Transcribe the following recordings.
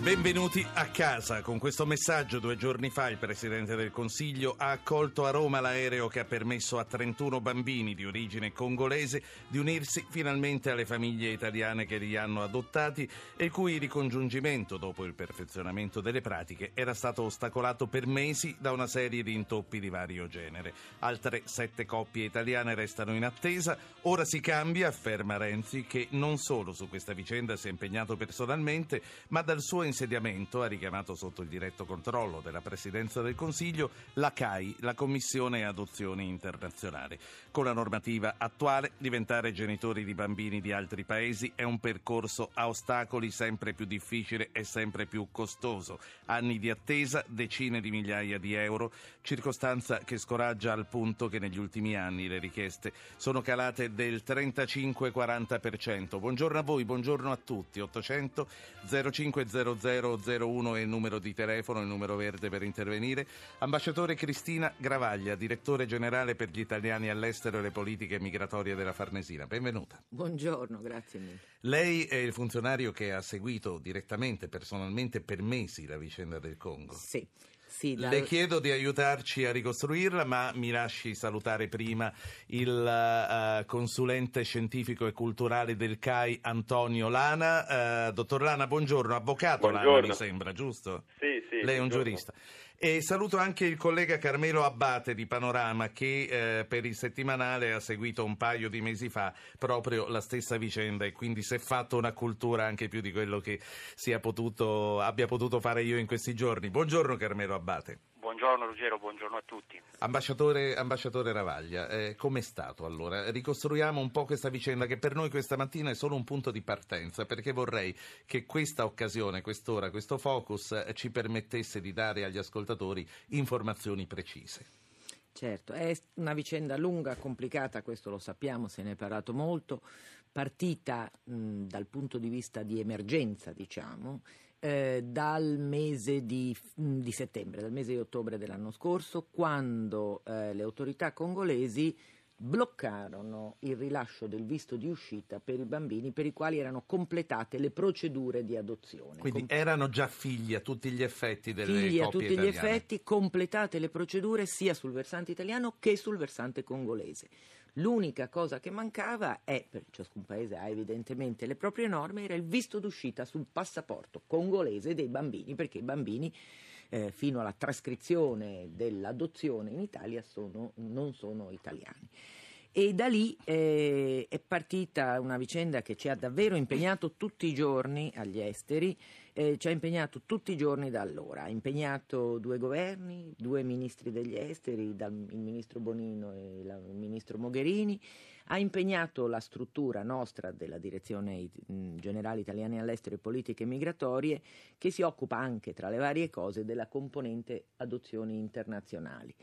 Benvenuti a casa. Con questo messaggio due giorni fa il Presidente del Consiglio ha accolto a Roma l'aereo che ha permesso a 31 bambini di origine congolese di unirsi finalmente alle famiglie italiane che li hanno adottati e il cui ricongiungimento dopo il perfezionamento delle pratiche era stato ostacolato per mesi da una serie di intoppi di vario genere. Altre sette coppie italiane restano in attesa. Ora si cambia, afferma Renzi, che non solo su questa vicenda si è impegnato personalmente, ma dal suo insediamento ha richiamato sotto il diretto controllo della Presidenza del Consiglio la CAI, la Commissione Adozioni Internazionale. Con la normativa attuale, diventare genitori di bambini di altri paesi è un percorso a ostacoli sempre più difficile e sempre più costoso. Anni di attesa, decine di migliaia di euro, circostanza che scoraggia al punto che negli ultimi anni le richieste sono calate del 35-40%. Buongiorno a voi, buongiorno a tutti. 800 0500 001 è il numero di telefono, il numero verde per intervenire. Ambasciatore Cristina Gravaglia, direttore generale per gli italiani all'estero e le politiche migratorie della Farnesina. Benvenuta. Buongiorno, grazie mille. Lei è il funzionario che ha seguito direttamente, personalmente, per mesi la vicenda del Congo. Sì. Sì, dal... Le chiedo di aiutarci a ricostruirla, ma mi lasci salutare prima il uh, consulente scientifico e culturale del CAI Antonio Lana. Uh, dottor Lana, buongiorno, avvocato buongiorno. Lana mi sembra, giusto? Sì, sì. Lei è un giurista. E saluto anche il collega Carmelo Abbate di Panorama che eh, per il settimanale ha seguito un paio di mesi fa proprio la stessa vicenda e quindi si è fatto una cultura anche più di quello che potuto, abbia potuto fare io in questi giorni. Buongiorno Carmelo Abbate. Buongiorno Ruggero, buongiorno a tutti. Ambasciatore, ambasciatore Ravaglia, eh, com'è stato allora? Ricostruiamo un po' questa vicenda che per noi questa mattina è solo un punto di partenza perché vorrei che questa occasione, quest'ora, questo focus eh, ci permettesse di dare agli ascoltatori informazioni precise. Certo, è una vicenda lunga, complicata, questo lo sappiamo, se ne è parlato molto, partita mh, dal punto di vista di emergenza, diciamo, eh, dal mese di, mm, di, settembre, dal mese di ottobre dell'anno scorso, quando eh, le autorità congolesi bloccarono il rilascio del visto di uscita per i bambini per i quali erano completate le procedure di adozione. Quindi Com- erano già figli a tutti gli effetti delle figli a tutti italiane. gli effetti, completate le procedure sia sul versante italiano che sul versante congolese. L'unica cosa che mancava è, per ciascun paese ha evidentemente le proprie norme, era il visto d'uscita sul passaporto congolese dei bambini, perché i bambini eh, fino alla trascrizione dell'adozione in Italia sono, non sono italiani. E da lì eh, è partita una vicenda che ci ha davvero impegnato tutti i giorni agli esteri, eh, ci ha impegnato tutti i giorni da allora, ha impegnato due governi, due ministri degli esteri, dal, il ministro Bonino e la, il ministro Mogherini, ha impegnato la struttura nostra della Direzione Generale Italiani all'Estero e Politiche Migratorie che si occupa anche, tra le varie cose, della componente adozioni internazionali.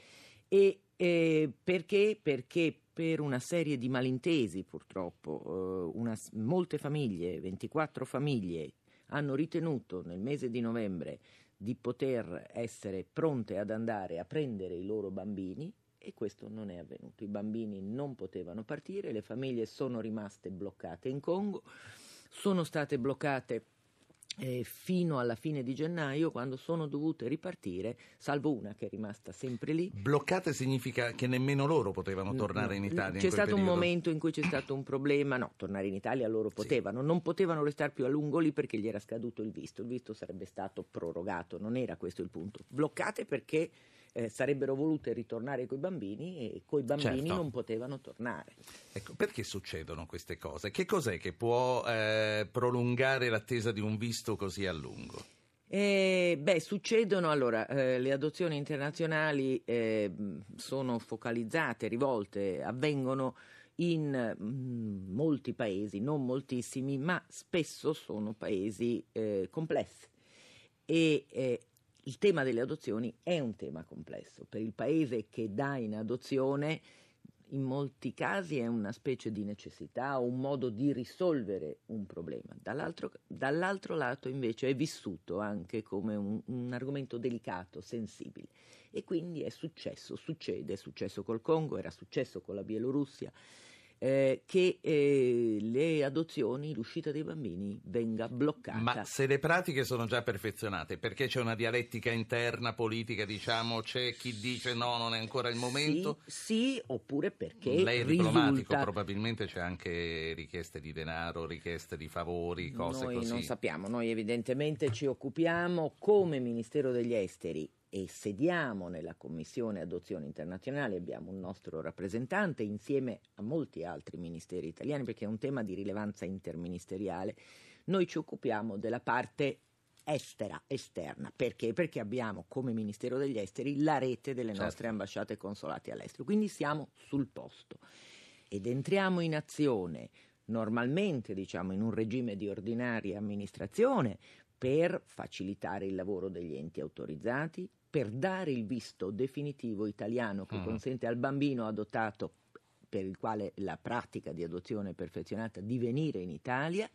E eh, perché? Perché per una serie di malintesi, purtroppo, eh, una, molte famiglie, 24 famiglie, hanno ritenuto nel mese di novembre di poter essere pronte ad andare a prendere i loro bambini e questo non è avvenuto. I bambini non potevano partire, le famiglie sono rimaste bloccate in Congo, sono state bloccate eh, fino alla fine di gennaio quando sono dovute ripartire, salvo una che è rimasta sempre lì. Bloccate significa che nemmeno loro potevano tornare in Italia? C'è in stato periodo. un momento in cui c'è stato un problema, no, tornare in Italia loro potevano, sì. non potevano restare più a lungo lì perché gli era scaduto il visto, il visto sarebbe stato prorogato, non era questo il punto. Bloccate perché eh, sarebbero volute ritornare coi bambini e coi bambini certo. non potevano tornare. Ecco, perché succedono queste cose? Che cos'è che può eh, prolungare l'attesa di un visto così a lungo? Eh, beh, succedono allora, eh, le adozioni internazionali eh, sono focalizzate, rivolte, avvengono in mh, mm, molti paesi, non moltissimi, ma spesso sono paesi eh, complessi e eh, il tema delle adozioni è un tema complesso. Per il paese che dà in adozione in molti casi è una specie di necessità o un modo di risolvere un problema. Dall'altro, dall'altro lato invece è vissuto anche come un, un, argomento delicato, sensibile E quindi è successo, succede, è successo col Congo, era successo con la Bielorussia, eh, che eh, le adozioni, l'uscita dei bambini venga bloccata. Ma se le pratiche sono già perfezionate, perché c'è una dialettica interna politica, diciamo, c'è chi dice no, non è ancora il momento? Sì, sì oppure perché Lei è diplomatico, risulta... probabilmente c'è anche richieste di denaro, richieste di favori, cose noi così. non sappiamo, noi evidentemente ci occupiamo come Ministero degli Esteri e sediamo nella Commissione Adozione Internazionale, abbiamo un nostro rappresentante insieme a molti altri ministeri italiani perché è un tema di rilevanza interministeriale. Noi ci occupiamo della parte estera, esterna. Perché? Perché abbiamo come Ministero degli Esteri la rete delle Certo. nostre ambasciate e consolati all'estero, quindi siamo sul posto ed entriamo in azione normalmente diciamo in un regime di ordinaria amministrazione per facilitare il lavoro degli enti autorizzati, per dare il visto definitivo italiano che Mm. consente al bambino adottato per il quale la pratica di adozione è perfezionata di venire in Italia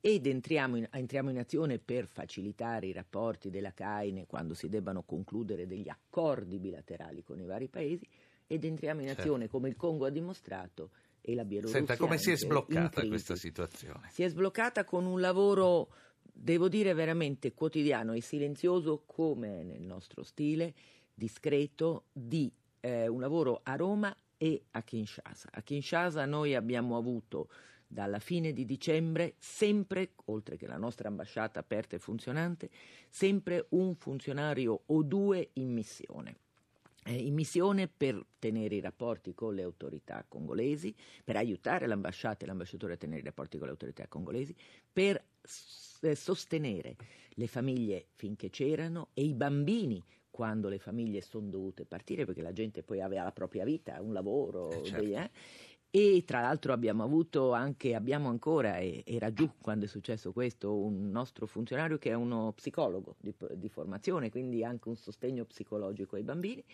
ed entriamo in, entriamo in azione per facilitare i rapporti della CAINE quando si debbano concludere degli accordi bilaterali con i vari paesi ed entriamo in Certo. azione come il Congo ha dimostrato e la Bielorussia Senta, come si è sbloccata questa situazione? Si è sbloccata con un lavoro, devo dire, veramente quotidiano e silenzioso, come nel nostro stile, discreto, di eh, un lavoro a Roma e a Kinshasa. A Kinshasa noi abbiamo avuto dalla fine di dicembre sempre, oltre che la nostra ambasciata aperta e funzionante, sempre un funzionario o due in missione. Eh, in missione per tenere i rapporti con le autorità congolesi, per aiutare l'ambasciata e l'ambasciatore a tenere i rapporti con le autorità congolesi, per sostenere le famiglie finché c'erano e i bambini quando le famiglie sono dovute partire, perché la gente poi aveva la propria vita, un lavoro, Eh, certo. dei- eh. E tra l'altro abbiamo avuto anche, abbiamo ancora, e era giù quando è successo questo, un nostro funzionario che è uno psicologo di, di formazione, quindi anche un sostegno psicologico ai bambini.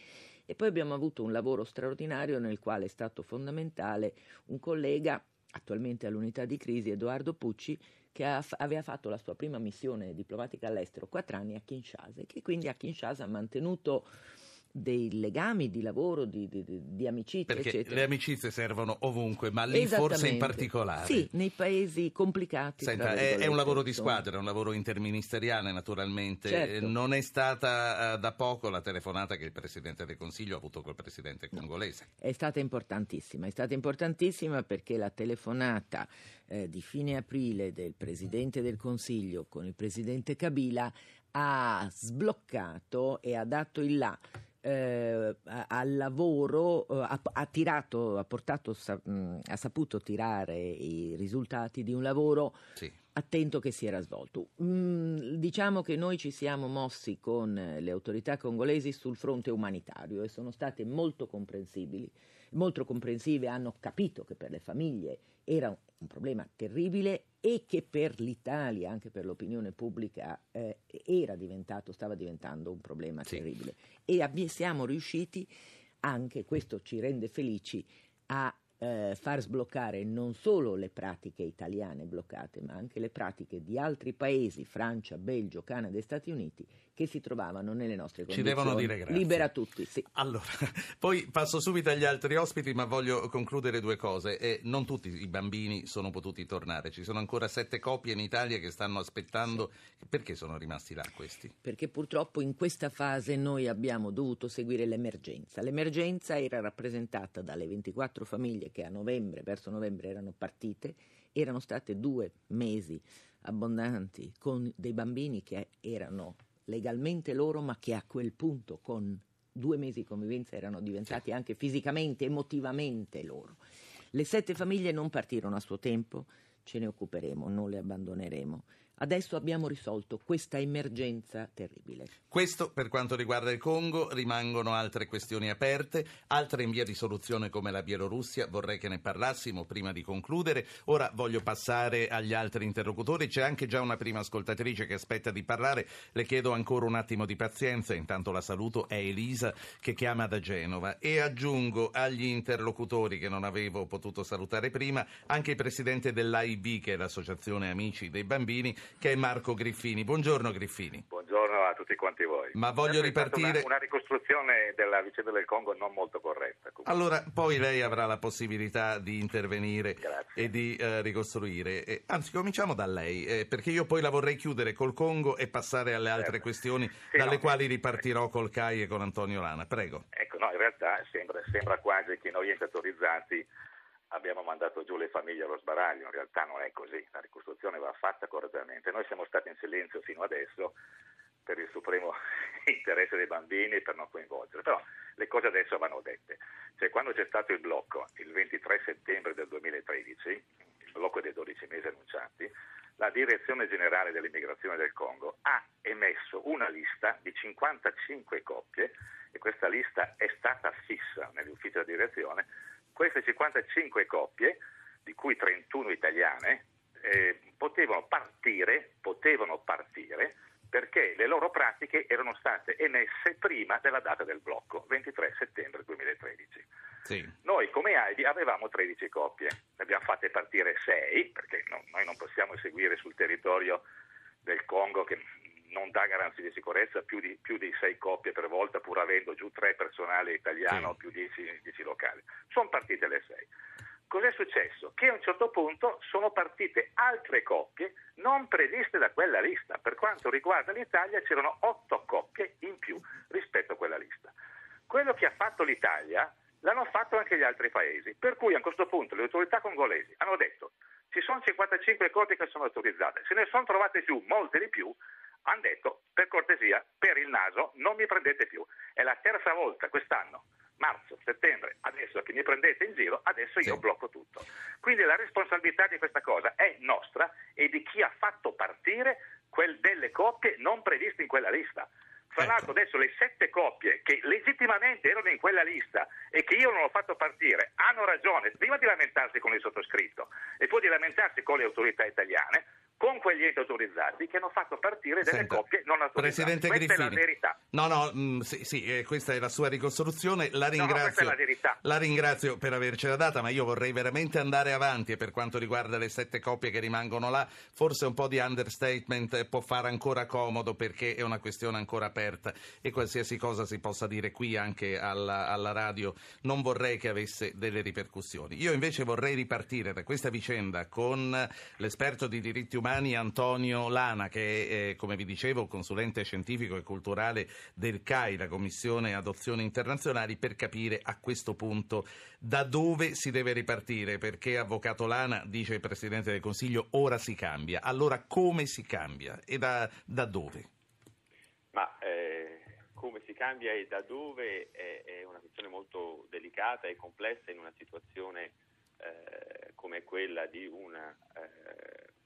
E poi abbiamo avuto un lavoro straordinario nel quale è stato fondamentale un collega, attualmente all'unità di crisi, Edoardo Pucci, che ha- aveva fatto la sua prima missione diplomatica all'estero, quattro anni a Kinshasa, e che quindi a Kinshasa ha mantenuto dei legami di lavoro, di, di- di- amicizia, Perché eccetera. le amicizie servono ovunque, ma lì forse in particolare. Sì, nei paesi complicati. Senta, è, è un lavoro di squadra, è un lavoro interministeriale naturalmente. Certo. Non è stata eh, da poco la telefonata che il Presidente del Consiglio ha avuto col Presidente congolese. È stata importantissima, è stata importantissima perché la telefonata eh, di fine aprile del Presidente del Consiglio con il Presidente Kabila ha sbloccato e ha dato il là eh, al lavoro, eh, ha, ha tirato, ha portato, sa- mh, ha saputo tirare i risultati di un lavoro Sì. Attento che si era svolto. Mm, diciamo che noi ci siamo mossi con eh, le autorità congolesi sul fronte umanitario e sono state molto comprensibili, molto comprensive, hanno capito che per le famiglie era un, un problema terribile e che per l'Italia, anche per l'opinione pubblica, eh, era diventato, stava diventando un problema Sì. terribile. E abbi- siamo riusciti anche, questo ci rende felici, a eh, far sbloccare non solo le pratiche italiane bloccate, ma anche le pratiche di altri paesi, Francia, Belgio, Canada e Stati Uniti, che si trovavano nelle nostre Ci condizioni. devono dire grazie. Libera tutti, sì. Allora, poi passo subito agli altri ospiti, ma voglio concludere due cose. Eh, non tutti i bambini sono potuti tornare, ci sono ancora sette coppie in Italia che stanno aspettando. Perché sono rimasti là questi? perché purtroppo in questa fase noi abbiamo dovuto seguire l'emergenza. L'emergenza era rappresentata dalle 24 famiglie che a novembre, verso novembre, erano partite, erano state due mesi abbondanti con dei bambini che erano legalmente loro, ma che a quel punto con due mesi di convivenza erano diventati anche fisicamente, emotivamente loro. Le sette famiglie non partirono a suo tempo, ce ne occuperemo, non le abbandoneremo. Adesso abbiamo risolto questa emergenza terribile. Questo per quanto riguarda il Congo, rimangono altre questioni aperte, altre in via di soluzione come la Bielorussia, vorrei che ne parlassimo prima di concludere. Ora voglio passare agli altri interlocutori, c'è anche già una prima ascoltatrice che aspetta di parlare, le chiedo ancora un attimo di pazienza, intanto la saluto, è Elisa che chiama da Genova. E aggiungo agli interlocutori che non avevo potuto salutare prima anche il presidente dell'AIB che è l'Associazione Amici dei Bambini che è Marco Griffini. Buongiorno Griffini. Buongiorno a tutti quanti voi. Ma voglio ripartire... Una, una, ricostruzione della vicenda del Congo non molto corretta. Comunque. Allora, poi lei avrà la possibilità di intervenire Grazie. e di eh, ricostruire. Eh, anzi, cominciamo da lei, eh, perché io poi la vorrei chiudere col Congo e passare alle altre certo. questioni sì, dalle no, quali ripartirò col CAI e con Antonio Lana. Prego. Ecco, no, in realtà sembra, sembra quasi che noi enti autorizzati abbiamo mandato giù le famiglie allo sbaraglio, in realtà non è così, la ricostruzione va fatta correttamente. Noi siamo stati in silenzio fino adesso per il supremo interesse dei bambini per non coinvolgere, però le cose adesso vanno dette. Cioè, quando c'è stato il blocco, il 23 settembre del 2013, il blocco dei 12 mesi annunciati, la Direzione Generale dell'Immigrazione del Congo ha emesso una lista di 55 coppie e questa lista è stata fissa negli uffici della direzione queste 55 coppie, di cui 31 italiane, eh, potevano, partire, potevano partire perché le loro pratiche erano state emesse prima della data del blocco, 23 settembre 2013. Sì. Noi come AIDI avevamo 13 coppie, ne abbiamo fatte partire 6, perché no, noi non possiamo eseguire sul territorio del Congo che non dà garanzie di sicurezza più di, più di sei coppie per volta, pur avendo giù tre personale italiano, sì. più dieci, dieci locali. Sono partite le sei. Cos'è successo? Che a un certo punto sono partite altre coppie non previste da quella lista. Per quanto riguarda l'Italia c'erano otto coppie in più rispetto a quella lista. Quello che ha fatto l'Italia l'hanno fatto anche gli altri paesi, per cui a questo punto le autorità congolesi hanno detto ci sono 55 coppie che sono autorizzate, se ne sono trovate più, molte di più, hanno detto per cortesia, per il naso non mi prendete più. È la terza volta quest'anno, marzo, settembre, adesso che mi prendete in giro, adesso io sì. blocco tutto. Quindi la responsabilità di questa cosa è nostra e di chi ha fatto partire quel, delle coppie non previste in quella lista. Fra ecco. l'altro adesso le sette coppie che legittimamente erano in quella lista e che io non ho fatto partire hanno ragione, prima di lamentarsi con il sottoscritto e poi di lamentarsi con le autorità italiane, con quegli enti autorizzati che hanno fatto partire delle Senta, coppie non autorizzate. Presidente questa Griffini. è la verità. No, no, mh, mm, sì, sì eh, questa è la sua ricostruzione. La ringrazio, no, la, la ringrazio per avercela data, ma io vorrei veramente andare avanti e per quanto riguarda le sette coppie che rimangono là, forse un po' di understatement può fare ancora comodo perché è una questione ancora aperta e qualsiasi cosa si possa dire qui anche alla, alla radio non vorrei che avesse delle ripercussioni. Io invece vorrei ripartire da questa vicenda con l'esperto di diritti umani umani Antonio Lana, che è, eh, come vi dicevo, consulente scientifico e culturale del CAI, la Commissione Adozioni Internazionali, per capire a questo punto da dove si deve ripartire, perché Avvocato Lana, dice il Presidente del Consiglio, ora si cambia. Allora come si cambia e da, da dove? Ma eh, come si cambia e da dove è, è, una questione molto delicata e complessa in una situazione eh, come quella di una eh,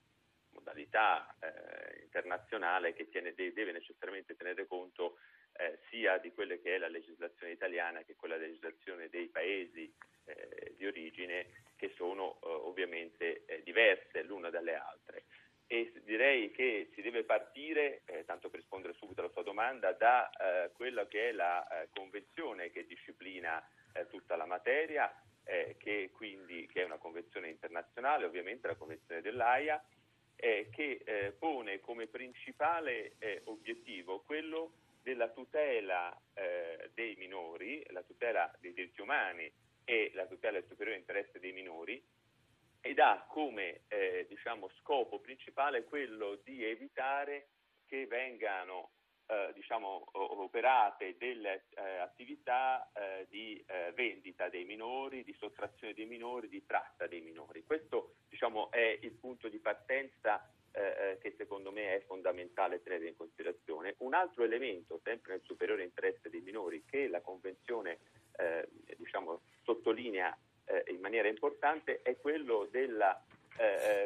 modalità eh, internazionale che tiene, deve necessariamente tenere conto eh, sia di quella che è la legislazione italiana che quella legislazione dei paesi eh, di origine che sono eh, ovviamente eh, diverse l'una dalle altre. E direi che si deve partire, eh, tanto per rispondere subito alla sua domanda, da quella che è la convenzione che disciplina tutta la materia, che, quindi, che è una convenzione internazionale, ovviamente la convenzione dell'AIA, eh, che eh, pone come principale eh, obiettivo quello della tutela eh, dei minori, la tutela dei diritti umani e la tutela del superiore interesse dei minori ed ha come eh, diciamo, scopo principale quello di evitare che vengano eh, diciamo, operate delle eh, attività eh, di eh, vendita dei minori, di sottrazione dei minori, di tratta dei minori. Questo diciamo, è il punto di partenza che secondo me è fondamentale tenere in considerazione. Un altro elemento, sempre nel superiore interesse dei minori, che la Convenzione diciamo, sottolinea in maniera importante, è quello della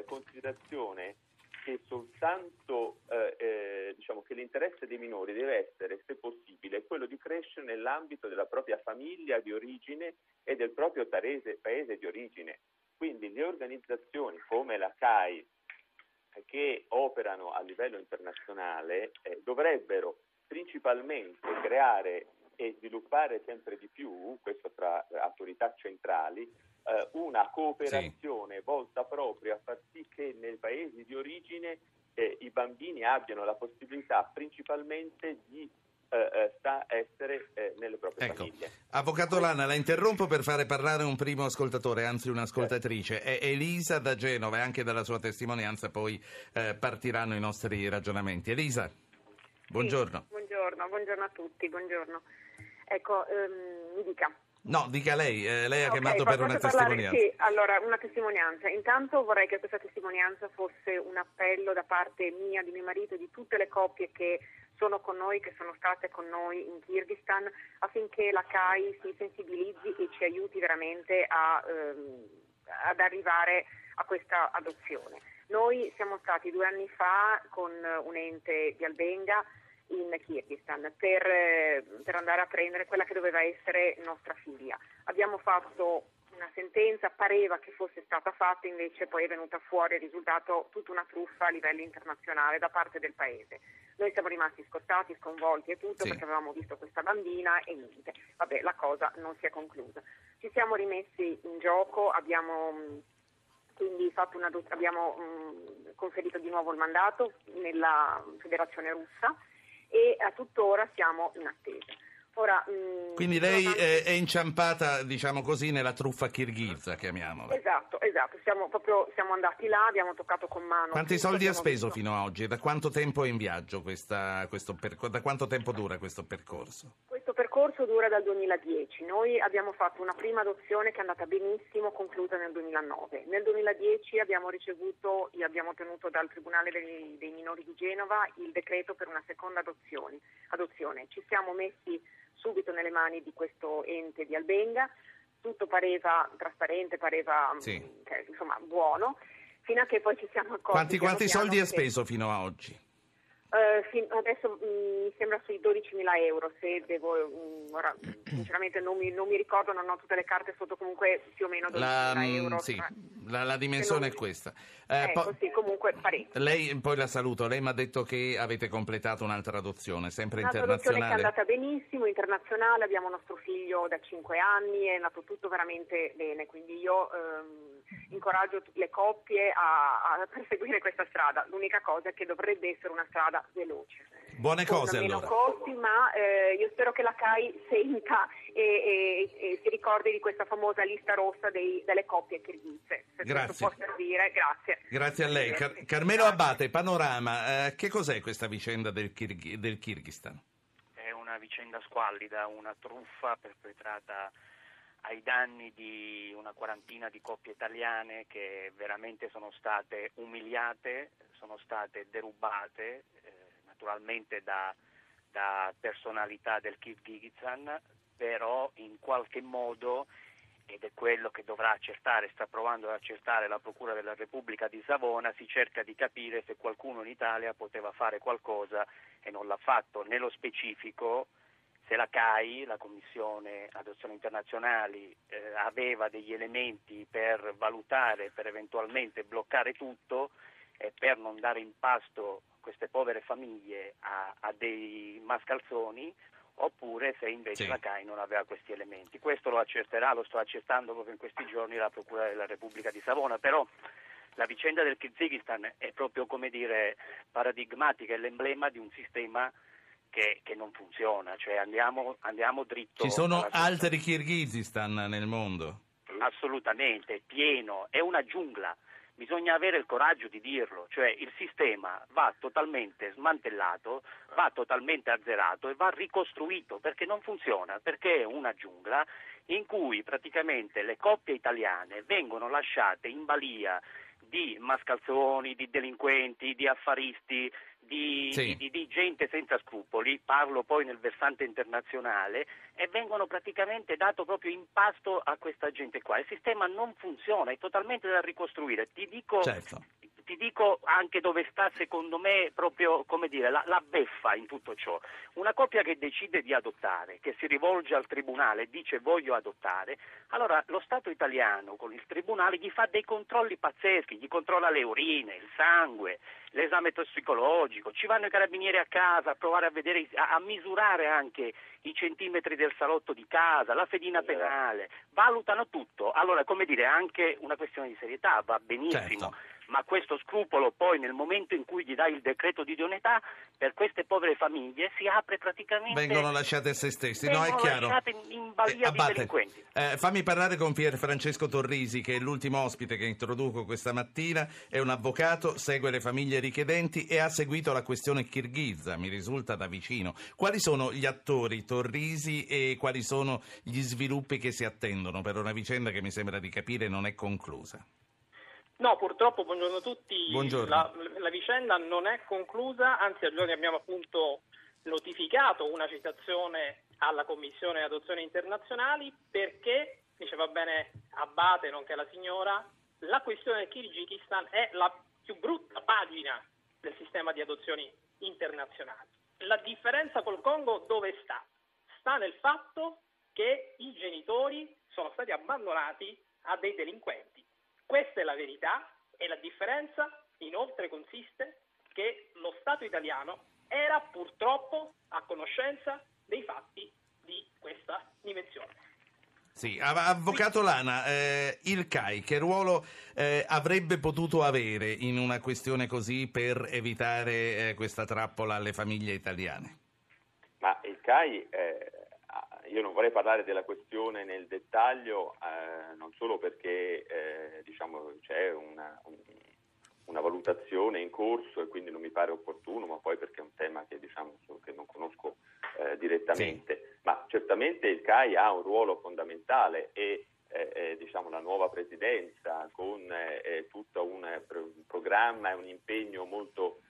considerazione che soltanto eh, eh, diciamo che l'interesse dei minori deve essere, se possibile, quello di crescere nell'ambito della propria famiglia di origine e del proprio paese, paese di origine. Quindi le organizzazioni come la CAI eh, che operano a livello internazionale eh, dovrebbero principalmente creare e sviluppare sempre di più, questo tra autorità centrali, eh, una cooperazione sì. volta proprio a far sì che nei paesi di origine eh, i bambini abbiano la possibilità principalmente di eh, eh, sta essere eh, nelle proprie Ecco, famiglie. Avvocato Lana, la interrompo per fare parlare un primo ascoltatore, anzi un'ascoltatrice. È Elisa da Genova e anche dalla sua testimonianza poi eh, partiranno i nostri ragionamenti. Elisa, buongiorno. Sì, buongiorno, buongiorno a tutti, buongiorno. Ecco, ehm, mi dica. No, dica lei, eh, lei ha Ok, chiamato per una parlare? testimonianza. Sì, allora, una testimonianza. Intanto vorrei che questa testimonianza fosse un appello da parte mia, di mio marito e di tutte le coppie che sono con noi, che sono state con noi in Kirghizistan, affinché la CAI si sensibilizzi e ci aiuti veramente a, ehm, ad arrivare a questa adozione. Noi siamo stati due anni fa con un ente di Albenga in Kirghizistan per, eh, per andare a prendere quella che doveva essere nostra figlia. Abbiamo fatto una sentenza, pareva che fosse stata fatta, invece poi è venuta fuori il risultato tutta una truffa a livello internazionale da parte del paese. Noi siamo rimasti scottati, sconvolti e tutto Sì. perché avevamo visto questa bambina e niente. Vabbè, la cosa non si è conclusa. Ci siamo rimessi in gioco, abbiamo mh, quindi fatto una, abbiamo mh, conferito di nuovo il mandato nella Federazione russa e a tuttora siamo in attesa. Ora, mh, Quindi lei eh, è inciampata, diciamo così, nella truffa kirghiza, chiamiamola. Esatto, esatto, siamo, proprio, siamo andati là, abbiamo toccato con mano. Quanti soldi ha speso visto- fino ad oggi? Da quanto tempo è in viaggio questa, questo percorso? Da quanto tempo dura questo percorso? Questo percorso dura dal 2010. Noi abbiamo fatto una prima adozione che è andata benissimo, conclusa nel 2009. Nel 2010 abbiamo ricevuto e abbiamo ottenuto dal Tribunale dei, dei minori di Genova il decreto per una seconda adozione. adozione. Ci siamo messi subito nelle mani di questo ente di Albenga, tutto pareva trasparente, pareva Sì. mh, che, insomma buono, fino a che poi ci siamo accorti. Quanti, quanti soldi ha speso fino ad oggi? Eh, fin- adesso mm, mi sembra sui 12.000 euro, se devo, mm, ora sinceramente non mi, non mi ricordo, non ho tutte le carte sotto, comunque più o meno 12.000 La, mm, euro. sì, tra- la, la dimensione se è non- questa. Eh, ecco, po- sì, comunque parecchio. lei, poi la saluto, lei mi ha detto che avete completato un'altra adozione, sempre Una traduzione che è internazionale. andata benissimo, internazionale, abbiamo nostro figlio da 5 anni, è andato tutto veramente bene, quindi io ehm, incoraggio le coppie a, a perseguire questa strada. L'unica cosa è che dovrebbe essere una strada veloce. Buone cose meno allora. costi, ma eh, io spero che la CAI senta e, e- e si ricordi di questa famosa lista rossa dei- delle coppie kirghize. Se Grazie. questo può servire, grazie. Grazie a lei. Car-. Carmelo Grazie. Abate, Panorama, eh, che cos'è questa vicenda del, Kirghi- del Kirghizistan? È una vicenda squallida, una truffa perpetrata ai danni di una quarantina di coppie italiane che veramente sono state umiliate, sono state derubate, eh, naturalmente da, da personalità del Kirghizistan, però in qualche modo ed è quello che dovrà accertare, sta provando ad accertare la Procura della Repubblica di Savona, si cerca di capire se qualcuno in Italia poteva fare qualcosa e non l'ha fatto. Nello specifico, se la CAI, la Commissione Adozioni Internazionali, eh, aveva degli elementi per valutare, per eventualmente bloccare tutto e per non dare in pasto queste povere famiglie a, a dei mascalzoni, oppure se invece Sì. la CAI non aveva questi elementi. Questo lo accerterà, lo sto accertando proprio in questi giorni la Procura della Repubblica di Savona, però la vicenda del Kirghizistan è proprio come dire paradigmatica, è l'emblema di un sistema che, che non funziona, cioè andiamo, andiamo dritto. Ci sono altri Kirghizistan nel mondo? Assolutamente, pieno, è una giungla. Bisogna avere il coraggio di dirlo, cioè il sistema va totalmente smantellato, va totalmente azzerato e va ricostruito perché non funziona, perché è una giungla in cui praticamente le coppie italiane vengono lasciate in balia di mascalzoni, di delinquenti, di affaristi, di, Sì. di- di- gente senza scrupoli, parlo poi nel versante internazionale, e vengono praticamente dato proprio in pasto a questa gente qua. Il sistema non funziona, è totalmente da ricostruire. Ti dico, Certo. Ti dico anche dove sta secondo me proprio come dire, la, la beffa in tutto ciò. Una coppia che decide di adottare, che si rivolge al tribunale e dice voglio adottare, allora lo Stato italiano con il tribunale gli fa dei controlli pazzeschi, gli controlla le urine, il sangue, l'esame tossicologico, ci vanno i carabinieri a casa a provare a vedere, a, a misurare anche i centimetri del salotto di casa, la fedina penale, valutano tutto. Allora, come dire, anche una questione di serietà, va benissimo. Certo. Ma questo scrupolo poi nel momento in cui gli dai il decreto di idoneità per queste povere famiglie si apre praticamente Vengono lasciate a se stessi, no? È chiaro. in- balia di Abate, delinquenti. eh, fammi parlare con Pier Francesco Torrisi, che è l'ultimo ospite che introduco questa mattina. È un avvocato, segue le famiglie richiedenti e ha seguito la questione kirghiza, mi risulta da vicino. Quali sono gli attori Torrisi e quali sono gli sviluppi che si attendono per una vicenda che mi sembra di capire non è conclusa? No, purtroppo, buongiorno a tutti. Buongiorno. La, la vicenda non è conclusa, anzi a giorni abbiamo appunto notificato una citazione alla Commissione Adozioni Internazionali perché, diceva bene Abate, nonché la signora, la questione del Kirghizistan è la più brutta pagina del sistema di adozioni internazionali. La differenza col Congo dove sta? Sta nel fatto che i genitori sono stati abbandonati a dei delinquenti. Questa è la verità e la differenza inoltre consiste che lo Stato italiano era purtroppo a conoscenza dei fatti di questa dimensione. Sì, av- avvocato Lana, eh, il CAI che ruolo eh, avrebbe potuto avere in una questione così per evitare eh, questa trappola alle famiglie italiane? Ma il CAI, eh, ah, io non vorrei parlare della questione nel dettaglio, eh, non solo perché eh, diciamo, c'è una, un- una valutazione in corso e quindi non mi pare opportuno, ma poi perché è un tema che, diciamo, che non conosco eh, direttamente. Ma certamente il CAI ha un ruolo fondamentale e eh, eh, diciamo, la nuova presidenza con eh, tutto un, un programma e un impegno molto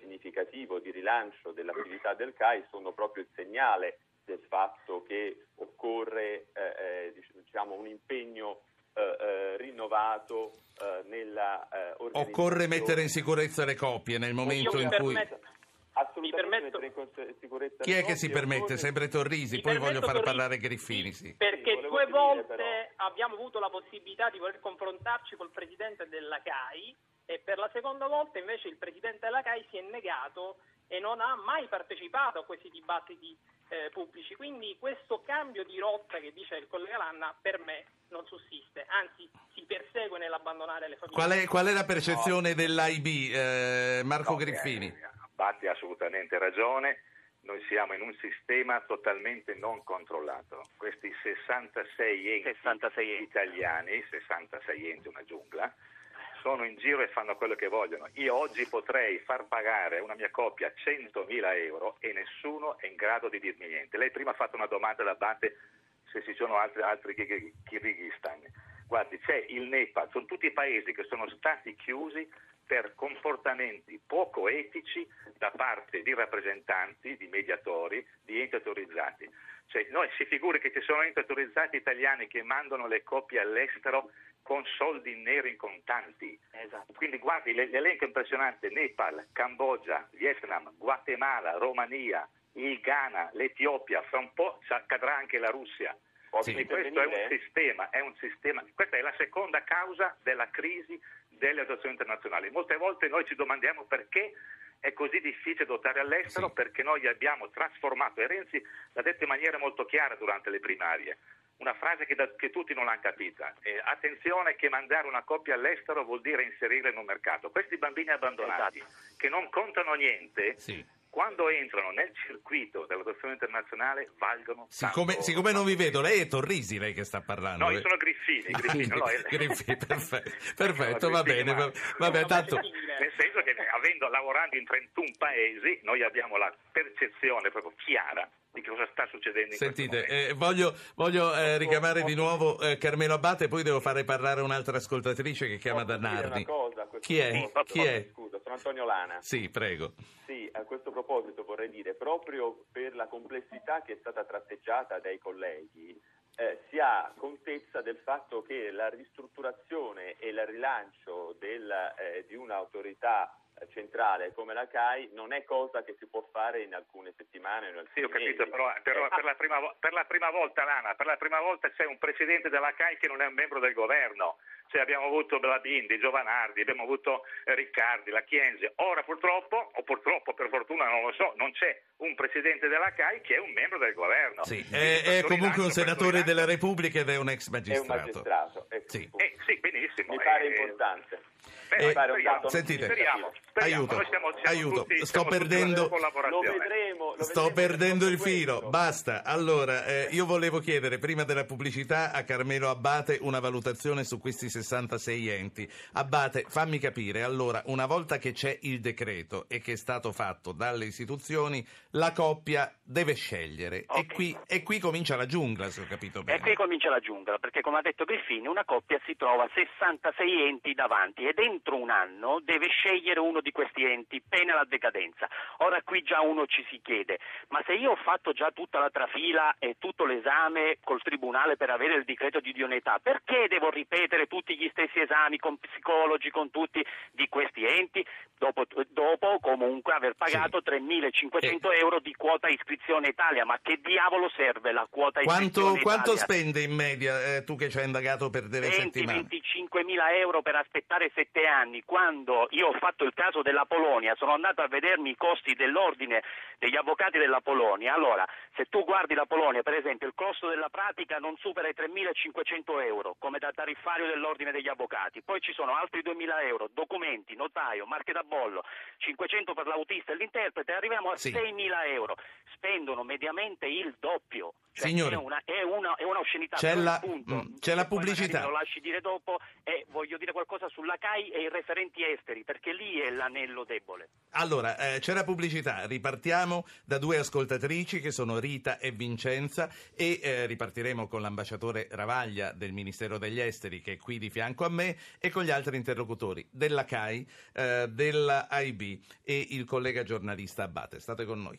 significativo di rilancio dell'attività del CAI sono proprio il segnale del fatto che occorre eh, eh, dic- diciamo, un impegno eh, eh, rinnovato eh, nella eh. Occorre mettere in sicurezza le coppie nel momento in cui... Assolutamente Mi permetto- Chi è che si permette? Sempre Torrisi, Mi poi voglio far Torrisi, parlare Griffini, sì. Perché volevo due volte però- abbiamo avuto la possibilità di voler confrontarci col presidente della CAI e per la seconda volta invece il presidente della CAI si è negato e non ha mai partecipato a questi dibattiti eh, pubblici. Quindi questo cambio di rotta che dice il collega Lanna per me non sussiste, anzi si persegue nell'abbandonare le famiglie. Qual è, qual è la percezione dell'AIB, eh, Marco No, Griffini? eh, Batti ha assolutamente ragione. Noi siamo in un sistema totalmente non controllato. Questi 66 enti 66 enti. italiani, 66 enti, una giungla, sono in giro e fanno quello che vogliono. Io oggi potrei far pagare una mia coppia 100.000 euro e nessuno è in grado di dirmi niente. Lei prima ha fatto una domanda da Bate se ci sono altri, altri Kir- Kirghizistan. Guardi, c'è il Nepal, sono tutti paesi che sono stati chiusi per comportamenti poco etici da parte di rappresentanti, di mediatori, di enti autorizzati. Cioè, noi si figuri che ci sono enti autorizzati italiani che mandano le coppie all'estero con soldi neri in contanti. Esatto. Quindi guardi l'e- l'elenco impressionante, Nepal, Cambogia, Vietnam, Guatemala, Romania, il Ghana, l'Etiopia, fra un po' ci accadrà anche la Russia. Posso Quindi questo è un sistema, è un sistema, questa è la seconda causa della crisi delle adozioni internazionali. Molte volte noi ci domandiamo perché è così difficile dotare all'estero, Sì. perché noi abbiamo trasformato, e Renzi l'ha detto in maniera molto chiara durante le primarie, una frase che, da- che tutti non l'hanno capita. Eh, attenzione che mandare una coppia all'estero vuol dire inserirla in un mercato. Questi bambini abbandonati, Esatto. che non contano niente, Sì. quando entrano nel circuito dell'adozione internazionale valgono Siccome, tanto. siccome non vi vedo, lei è Torrisi, lei che sta parlando. No, io sono Griffini, Ah, Griffini, no, è- Griffini, perfetto, perfetto, va bene, ma- va, vabbè, tanto... Nel senso che avendo lavorando in 31 paesi, noi abbiamo la percezione proprio chiara di cosa sta succedendo in Sentite, eh, voglio, voglio eh, richiamare di nuovo eh, Carmelo Abate, poi devo fare parlare un'altra ascoltatrice che chiama da Narni. Chi è? Chi è? Scusa, sono Antonio Lana. Sì, prego. Sì, a questo proposito vorrei dire, proprio per la complessità che è stata tratteggiata dai colleghi, eh, si ha contezza del fatto che la ristrutturazione e il rilancio del, eh, di un'autorità centrale come la CAI non è cosa che si può fare in alcune settimane. In alcuni sì, ho capito, mesi. però, però Eh, per, la prima, per la prima volta, Lana, per la prima volta c'è un presidente della CAI che non è un membro del governo. Cioè abbiamo avuto Bladindi, Giovanardi, abbiamo avuto eh, Riccardi, la Chienzi. Ora purtroppo, o purtroppo per fortuna non lo so, non c'è un presidente della CAI che è un membro del governo. Sì, è, è comunque un senatore della Repubblica ed è un ex è un magistrato. magistrato. ecco, Sì. Eh, sì, benissimo. Mi pare eh, importante. Beh, Eh, speriamo, sentite, speriamo, speriamo. aiuto, Noi siamo- siamo aiuto. tutti- Sto perdendo-. Lo vedremo. lo Sto perdendo il filo, questo. basta. Allora, eh, io volevo chiedere prima della pubblicità a Carmelo Abbate una valutazione su questi 66 enti. Abbate, fammi capire, allora, una volta che c'è il decreto e che è stato fatto dalle istituzioni, la coppia deve scegliere. E, Ok. qui, e qui comincia la giungla, se ho capito E bene. qui comincia la giungla, perché come ha detto Griffini, una coppia si trova 66 enti davanti e dentro un anno deve scegliere uno di questi enti, pena la decadenza. Ora qui già uno ci si chiede, ma se io ho fatto già tutta la trafila e tutto l'esame col tribunale per avere il decreto di idoneità, perché devo ripetere tutti gli stessi esami con psicologi, con tutti di questi enti, dopo, dopo comunque aver pagato 3.500 euro di quota iscrizione Italia? Ma che diavolo serve la quota Quanto, iscrizione quanto Italia? spende in media eh, tu che ci hai indagato per delle settimane? 20-25 mila euro per aspettare sette anni. Quando io ho fatto il caso della Polonia, sono andato a vedermi i costi dell'ordine degli avvocati della Polonia. Allora, se tu guardi la Polonia, per esempio, il costo della pratica non supera i 3.500 euro come da tariffario dell'ordine degli avvocati. Poi ci sono altri 2.000 euro, documenti, notaio, marche da bollo, 500 per l'autista e l'interprete, arriviamo a Sì. 6.000 euro. Spendono mediamente il doppio. Cioè, Signori, è una, è una, è una oscenità. c'è la- punto, c'è la pubblicità. lo lasci dire dopo e voglio dire qualcosa sulla CAI i referenti esteri, perché lì è l'anello debole. Allora, eh, c'è la pubblicità, ripartiamo da due ascoltatrici che sono Rita e Vincenza e eh, ripartiremo con l'ambasciatore Ravaglia del Ministero degli Esteri che è qui di fianco a me e con gli altri interlocutori della CAI, eh, della AIB e il collega giornalista Abate. State con noi.